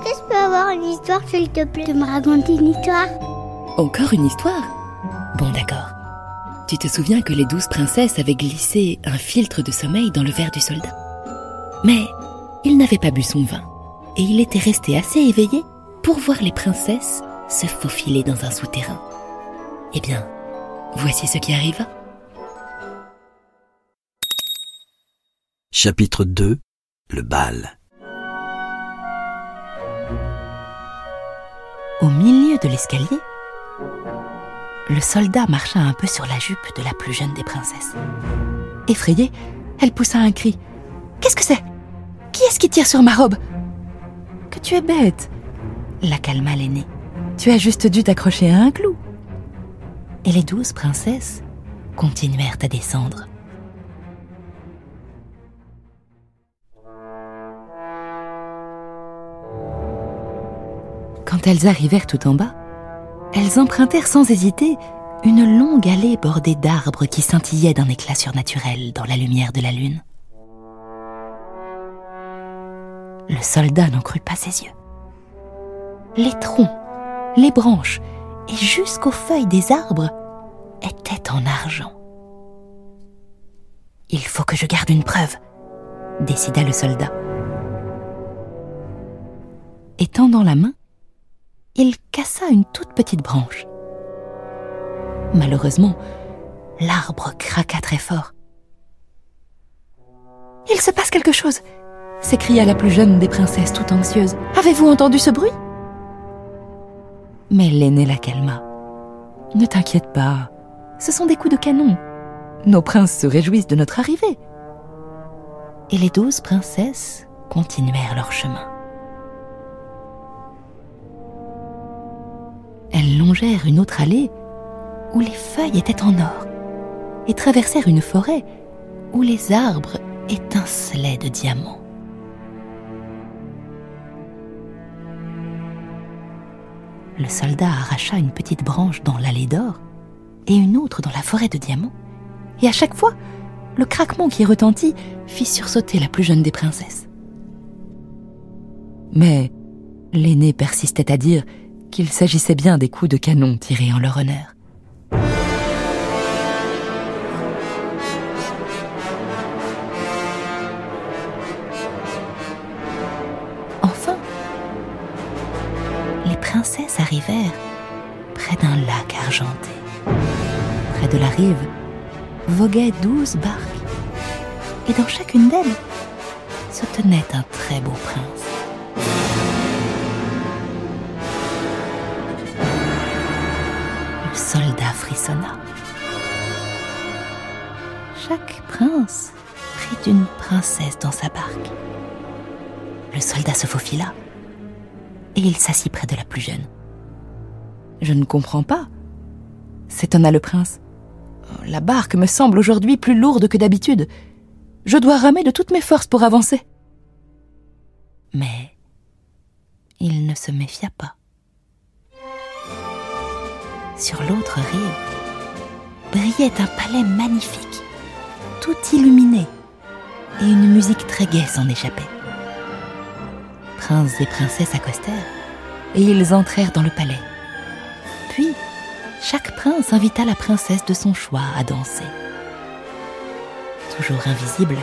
Est-ce que je peux avoir une histoire, s'il te plaît, de me raconter une histoire? Encore une histoire? Bon d'accord. Tu te souviens que les douze princesses avaient glissé un filtre de sommeil dans le verre du soldat? Mais il n'avait pas bu son vin, et il était resté assez éveillé pour voir les princesses se faufiler dans un souterrain. Eh bien, voici ce qui arriva. Chapitre 2 Le bal. De l'escalier, le soldat marcha un peu sur la jupe de la plus jeune des princesses. Effrayée, elle poussa un cri. Qu'est-ce que c'est? Qui est-ce qui tire sur ma robe? Que tu es bête la calma l'aînée. Tu as juste dû t'accrocher à un clou. Et les douze princesses continuèrent à descendre. Quand elles arrivèrent tout en bas, elles empruntèrent sans hésiter une longue allée bordée d'arbres qui scintillaient d'un éclat surnaturel dans la lumière de la lune. Le soldat n'en crut pas ses yeux. Les troncs, les branches et jusqu'aux feuilles des arbres étaient en argent. Il faut que je garde une preuve, décida le soldat. Étendant la main, il cassa une toute petite branche. Malheureusement, l'arbre craqua très fort. Il se passe quelque chose s'écria la plus jeune des princesses tout anxieuse. Avez-vous entendu ce bruit? Mais l'aînée la calma. Ne t'inquiète pas, ce sont des coups de canon. Nos princes se réjouissent de notre arrivée. Et les douze princesses continuèrent leur chemin. Une autre allée où les feuilles étaient en or et traversèrent une forêt où les arbres étincelaient de diamants. Le soldat arracha une petite branche dans l'allée d'or et une autre dans la forêt de diamants, et à chaque fois, le craquement qui retentit fit sursauter la plus jeune des princesses. Mais l'aînée persistait à dire qu'il s'agissait bien des coups de canon tirés en leur honneur. Enfin, les princesses arrivèrent près d'un lac argenté. Près de la rive voguaient douze barques, et dans chacune d'elles se tenait un très beau prince. Soldat frissonna. Chaque prince prit une princesse dans sa barque. Le soldat se faufila et il s'assit près de la plus jeune. Je ne comprends pas, s'étonna le prince. La barque me semble aujourd'hui plus lourde que d'habitude. Je dois ramer de toutes mes forces pour avancer. Mais il ne se méfia pas. Sur l'autre rive brillait un palais magnifique, tout illuminé, et une musique très gaie s'en échappait. Princes et princesses accostèrent, et ils entrèrent dans le palais. Puis, chaque prince invita la princesse de son choix à danser. Toujours invisible,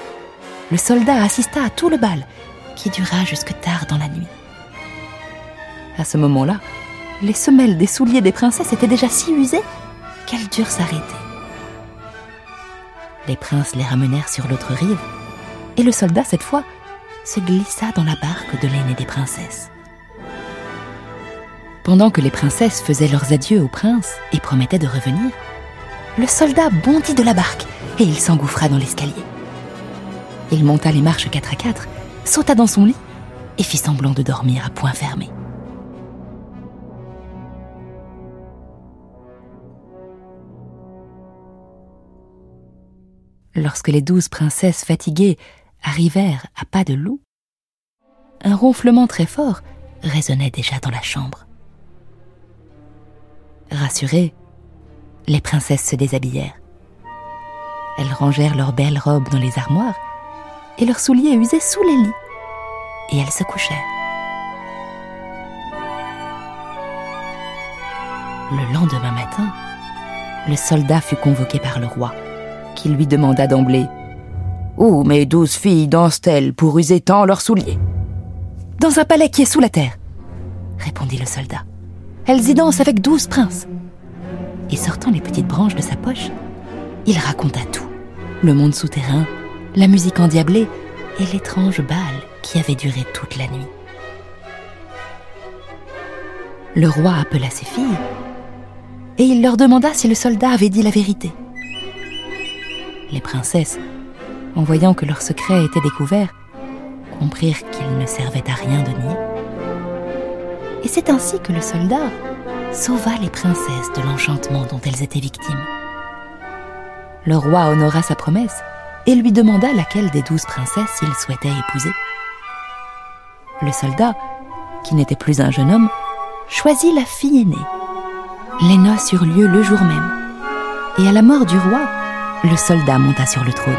le soldat assista à tout le bal, qui dura jusque tard dans la nuit. À ce moment-là, les semelles des souliers des princesses étaient déjà si usées qu'elles durent s'arrêter. Les princes les ramenèrent sur l'autre rive, et le soldat, cette fois, se glissa dans la barque de l'aînée des princesses. Pendant que les princesses faisaient leurs adieux au prince et promettaient de revenir, le soldat bondit de la barque et il s'engouffra dans l'escalier. Il monta les marches quatre à quatre, sauta dans son lit et fit semblant de dormir à point fermé. Lorsque les douze princesses fatiguées arrivèrent à pas de loup, un ronflement très fort résonnait déjà dans la chambre. Rassurées, les princesses se déshabillèrent. Elles rangèrent leurs belles robes dans les armoires et leurs souliers usés sous les lits, et elles se couchèrent. Le lendemain matin, le soldat fut convoqué par le roi, qui lui demanda d'emblée Où mes douze filles dansent-elles pour user tant leurs souliers? Dans un palais qui est sous la terre, répondit le soldat. Elles y dansent avec douze princes. Et sortant les petites branches de sa poche, il raconta tout. Le monde souterrain, la musique endiablée et l'étrange bal qui avait duré toute la nuit. Le roi appela ses filles et il leur demanda si le soldat avait dit la vérité. Les princesses, en voyant que leur secret était découvert, comprirent qu'il ne servait à rien de nier. Et c'est ainsi que le soldat sauva les princesses de l'enchantement dont elles étaient victimes. Le roi honora sa promesse et lui demanda laquelle des douze princesses il souhaitait épouser. Le soldat, qui n'était plus un jeune homme, choisit la fille aînée. Les noces eurent lieu le jour même, et à la mort du roi, le soldat monta sur le trône.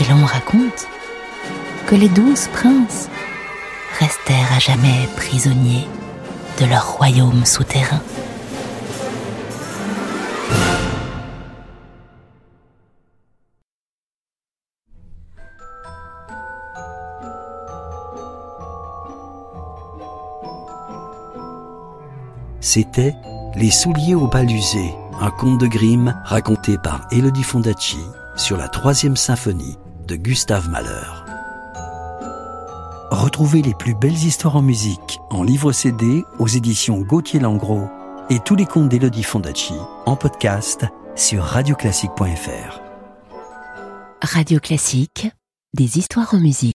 Et l'on raconte que les douze princes restèrent à jamais prisonniers de leur royaume souterrain. C'était Les souliers au bal usé, un conte de Grimm raconté par Elodie Fondacci sur la troisième symphonie de Gustave Mahler. Retrouvez les plus belles histoires en musique en livre CD aux éditions Gauthier Langros et tous les contes d'Elodie Fondacci en podcast sur radioclassique.fr. Radio Classique, des histoires en musique.